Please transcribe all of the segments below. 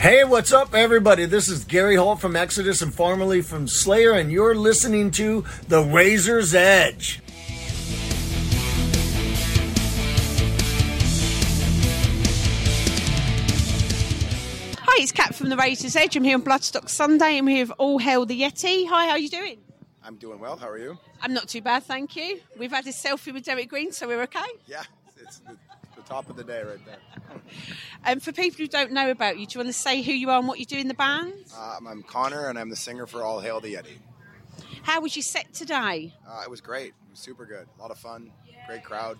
Hey, what's up, everybody? This is Gary Holt from Exodus and formerly from Slayer, and you're listening to The Razor's Edge. Hi, it's Kat from the Razor's Edge. I'm here on Bloodstock Sunday. I'm here with All Hail the Yeti. Hi, how are you doing? I'm doing well. How are you? I'm not too bad, thank you. We've had a selfie with Derrick Green, so we're okay. Yeah, it's the, the top of the day right there. And for people who don't know about you, do you want to say who you are and what you do in the band? Um, I'm Connor, and I'm the singer for All Hail the Yeti. How was your set today? Uh, it was great. It was super good. A lot of fun. Great crowd.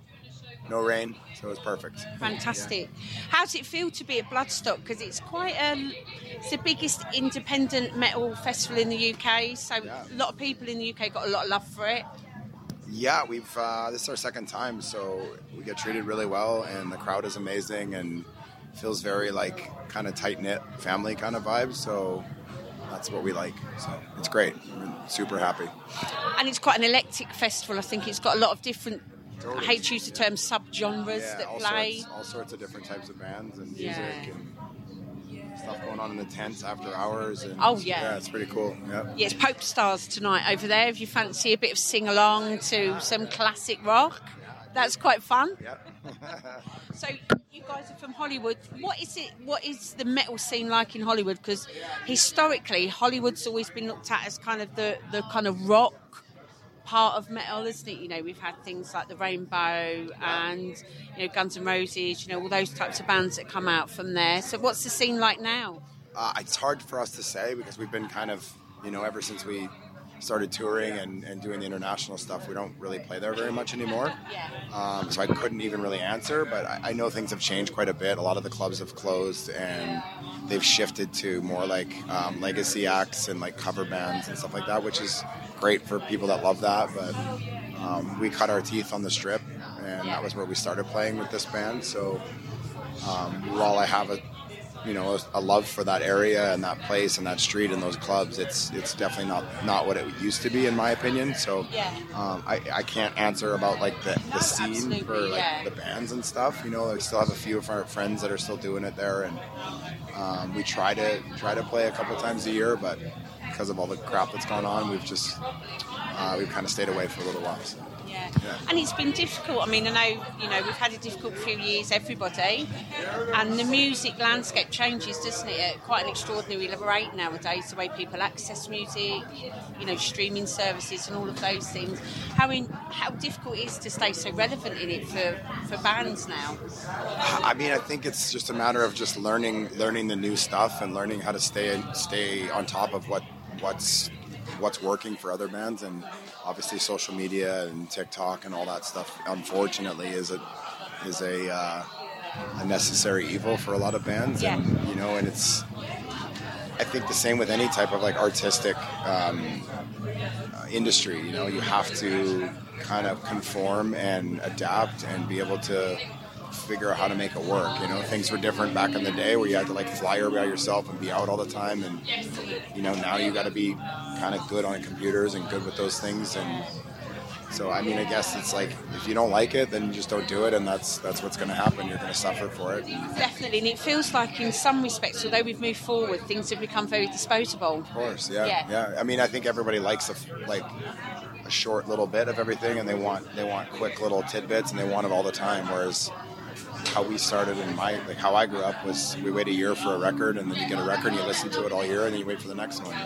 No rain, so it was perfect. Fantastic. How does it feel to be at Bloodstock? Because it's quite a, it's the biggest independent metal festival in the UK. So Yeah. a lot of people in the UK got a lot of love for it. Yeah, we've uh, this is our second time, so we get treated really well, and the crowd is amazing, and feels very like kind of tight knit family kind of vibe. So that's what we like. So it's great. We're super happy. And it's quite an eclectic festival. I think it's got a lot of different. I hate to use the term sub-genres Yeah, that all play. sorts, all sorts of different types of bands and music Yeah. and stuff going on in the tents after hours. And Oh, yeah. yeah, it's pretty cool. Yeah. Yeah, it's Pope Stars tonight over there. If you fancy a bit of sing along to some classic rock, that's quite fun. So you guys are from Hollywood. What is it? What is the metal scene like in Hollywood? Because historically, Hollywood's always been looked at as kind of the the kind of rock part of metal, isn't it? You know, we've had things like the Rainbow and you know Guns N' Roses. You know, all those types of bands that come out from there. So what's the scene like now? Uh, it's hard for us to say because we've been kind of, you know, ever since we started touring and, and doing the international stuff, we don't really play there very much anymore. Yeah. Um, so I couldn't even really answer, but I, I know things have changed quite a bit. A lot of the clubs have closed and they've shifted to more like um, legacy acts and like cover bands and stuff like that, which is great for people that love that. But um, we cut our teeth on the strip, and that was where we started playing with this band. So um, while I have a you know a, love for that area and that place and that street and those clubs, it's it's definitely not not what it used to be in my opinion. So um, I, I can't answer about like the, the scene for like the bands and stuff. You know, I still have a few of our friends that are still doing it there, and um, we try to try to play a couple times a year, but because of all the crap that's gone on, we've just uh, we've kind of stayed away for a little while. So. Yeah. Yeah. And it's been difficult. I mean, I know, you know, we've had a difficult few years, everybody, and the music landscape changes, doesn't it, at quite an extraordinary rate nowadays, the way people access music, you know, streaming services and all of those things. How in, how difficult it is to stay so relevant in it for, for bands now. I mean, I think it's just a matter of just learning learning the new stuff and learning how to stay stay on top of what what's what's working for other bands and obviously social media and TikTok and all that stuff unfortunately is a is a uh, a necessary evil for a lot of bands Yeah. and you know and it's I think the same with any type of like artistic um, uh, industry. You know, you have to kind of conform and adapt and be able to figure out how to make it work. You know, things were different back in the day where you had to like fly by yourself and be out all the time, and you know now you got to be kind of good on computers and good with those things and. So I mean, I guess it's like if you don't like it, then you just don't do it, and that's that's what's going to happen. You're going to suffer for it. Definitely, and it feels like in some respects, although we've moved forward, things have become very disposable. Of course, yeah, Yeah. yeah. I mean, I think everybody likes a like a short little bit of everything, and they want they want quick little tidbits, and they want it all the time. Whereas how we started in my like how I grew up was we wait a year for a record, and then you get a record, and you listen to it all year, and then you wait for the next one.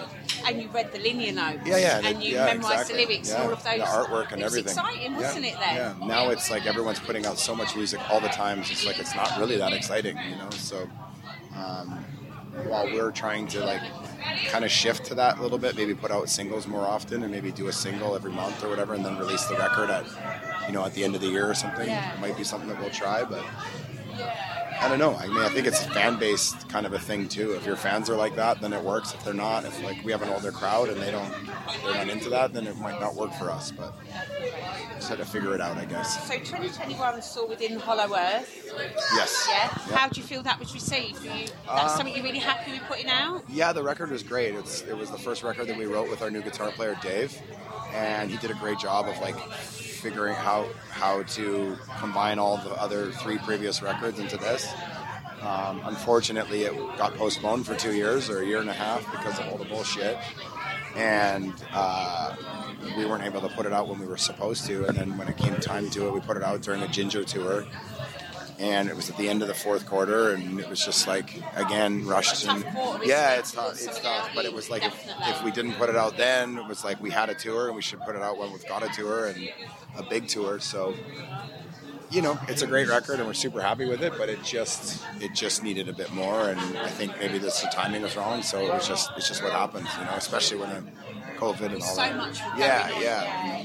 And you read the linear notes. Yeah, yeah, And you yeah, memorised exactly. the lyrics yeah, and all of those. the artwork and it was everything. exciting, wasn't yeah, it? Then. Yeah. Now it's like everyone's putting out so much music all the time. It's just like it's not really that exciting, you know. So um, while we're trying to like kind of shift to that a little bit, maybe put out singles more often, and maybe do a single every month or whatever, and then release the record at you know at the end of the year or something. Yeah. It might be something that we'll try, but. I don't know. I mean, I think it's fan based kind of a thing too. If your fans are like that, then it works. If they're not, if like we have an older crowd and they don't, they're not into that, then it might not work for us. But just had to figure it out, I guess. So 2021 saw within Hollow Earth. Yes. Yeah. Yeah. How do you feel that was received? Were you, that's Uh, something you're really happy with putting out? Yeah, the record was great. It's it was the first record that we wrote with our new guitar player Dave, and he did a great job of like figuring how how to combine all the other three previous records into this. Um, unfortunately, it got postponed for two years or a year and a half because of all the bullshit, and uh, we weren't able to put it out when we were supposed to. And then when it came time to it, we put it out during a Ginger tour, and it was at the end of the fourth quarter, and it was just like again rushed. And, yeah, it's tough. It's tough, but it was like if, if we didn't put it out then, it was like we had a tour and we should put it out when we've got a tour and a big tour. So you know, it's a great record and we're super happy with it, but it just it just needed a bit more and I think maybe this the timing was wrong, so it was just it's just what happens, you know, especially when COVID and all so that. much. yeah, yeah,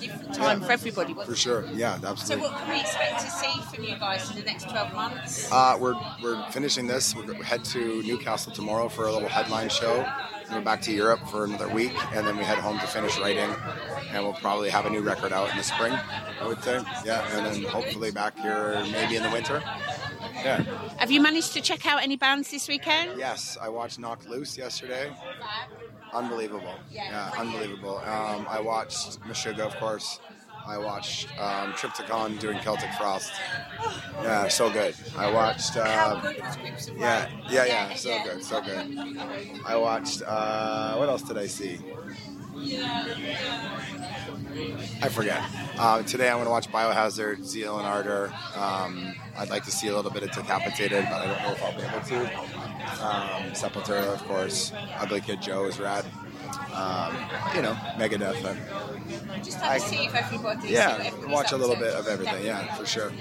different time for everybody. for sure. Yeah, absolutely. So, what can we expect to see from you guys in the next 12 months? Uh, we're, we're finishing this. We're we head to Newcastle tomorrow for a little headline show. Then we're back to Europe for another week, and then we head home to finish writing. And we'll probably have a new record out in the spring, I would say. Yeah, and then hopefully back here maybe in the winter. Yeah. Have you managed to check out any bands this weekend? Yes, I watched Knocked Loose yesterday. Unbelievable. Yeah, unbelievable. Um, I watched Meshuggah, of course. I watched um, Triptykon doing Celtic Frost. Yeah, so good. I watched. Uh, good was Grips of yeah, yeah, yeah, so good, so good. I watched. Uh, what else did I see? I forget. Uh, today I'm going to watch Biohazard, Zeal and Ardor. Um, I'd like to see a little bit of Decapitated, but I don't know if I'll be able to. Um, Sepultura, of course. Ugly Kid Joe is rad. Um, you know, Megadeth. But Just have I- to see if everybody. see what yeah, everybody's watch a little to. bit of everything. Yeah, Definitely. for sure.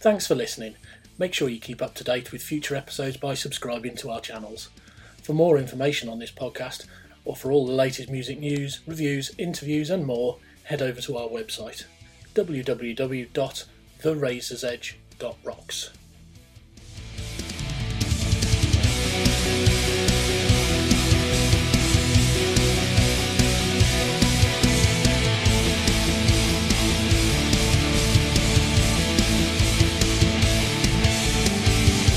Thanks for listening. Make sure you keep up to date with future episodes by subscribing to our channels. For more information on this podcast, or for all the latest music news, reviews, interviews, and more, head over to our website www.therazorsedge.rocks.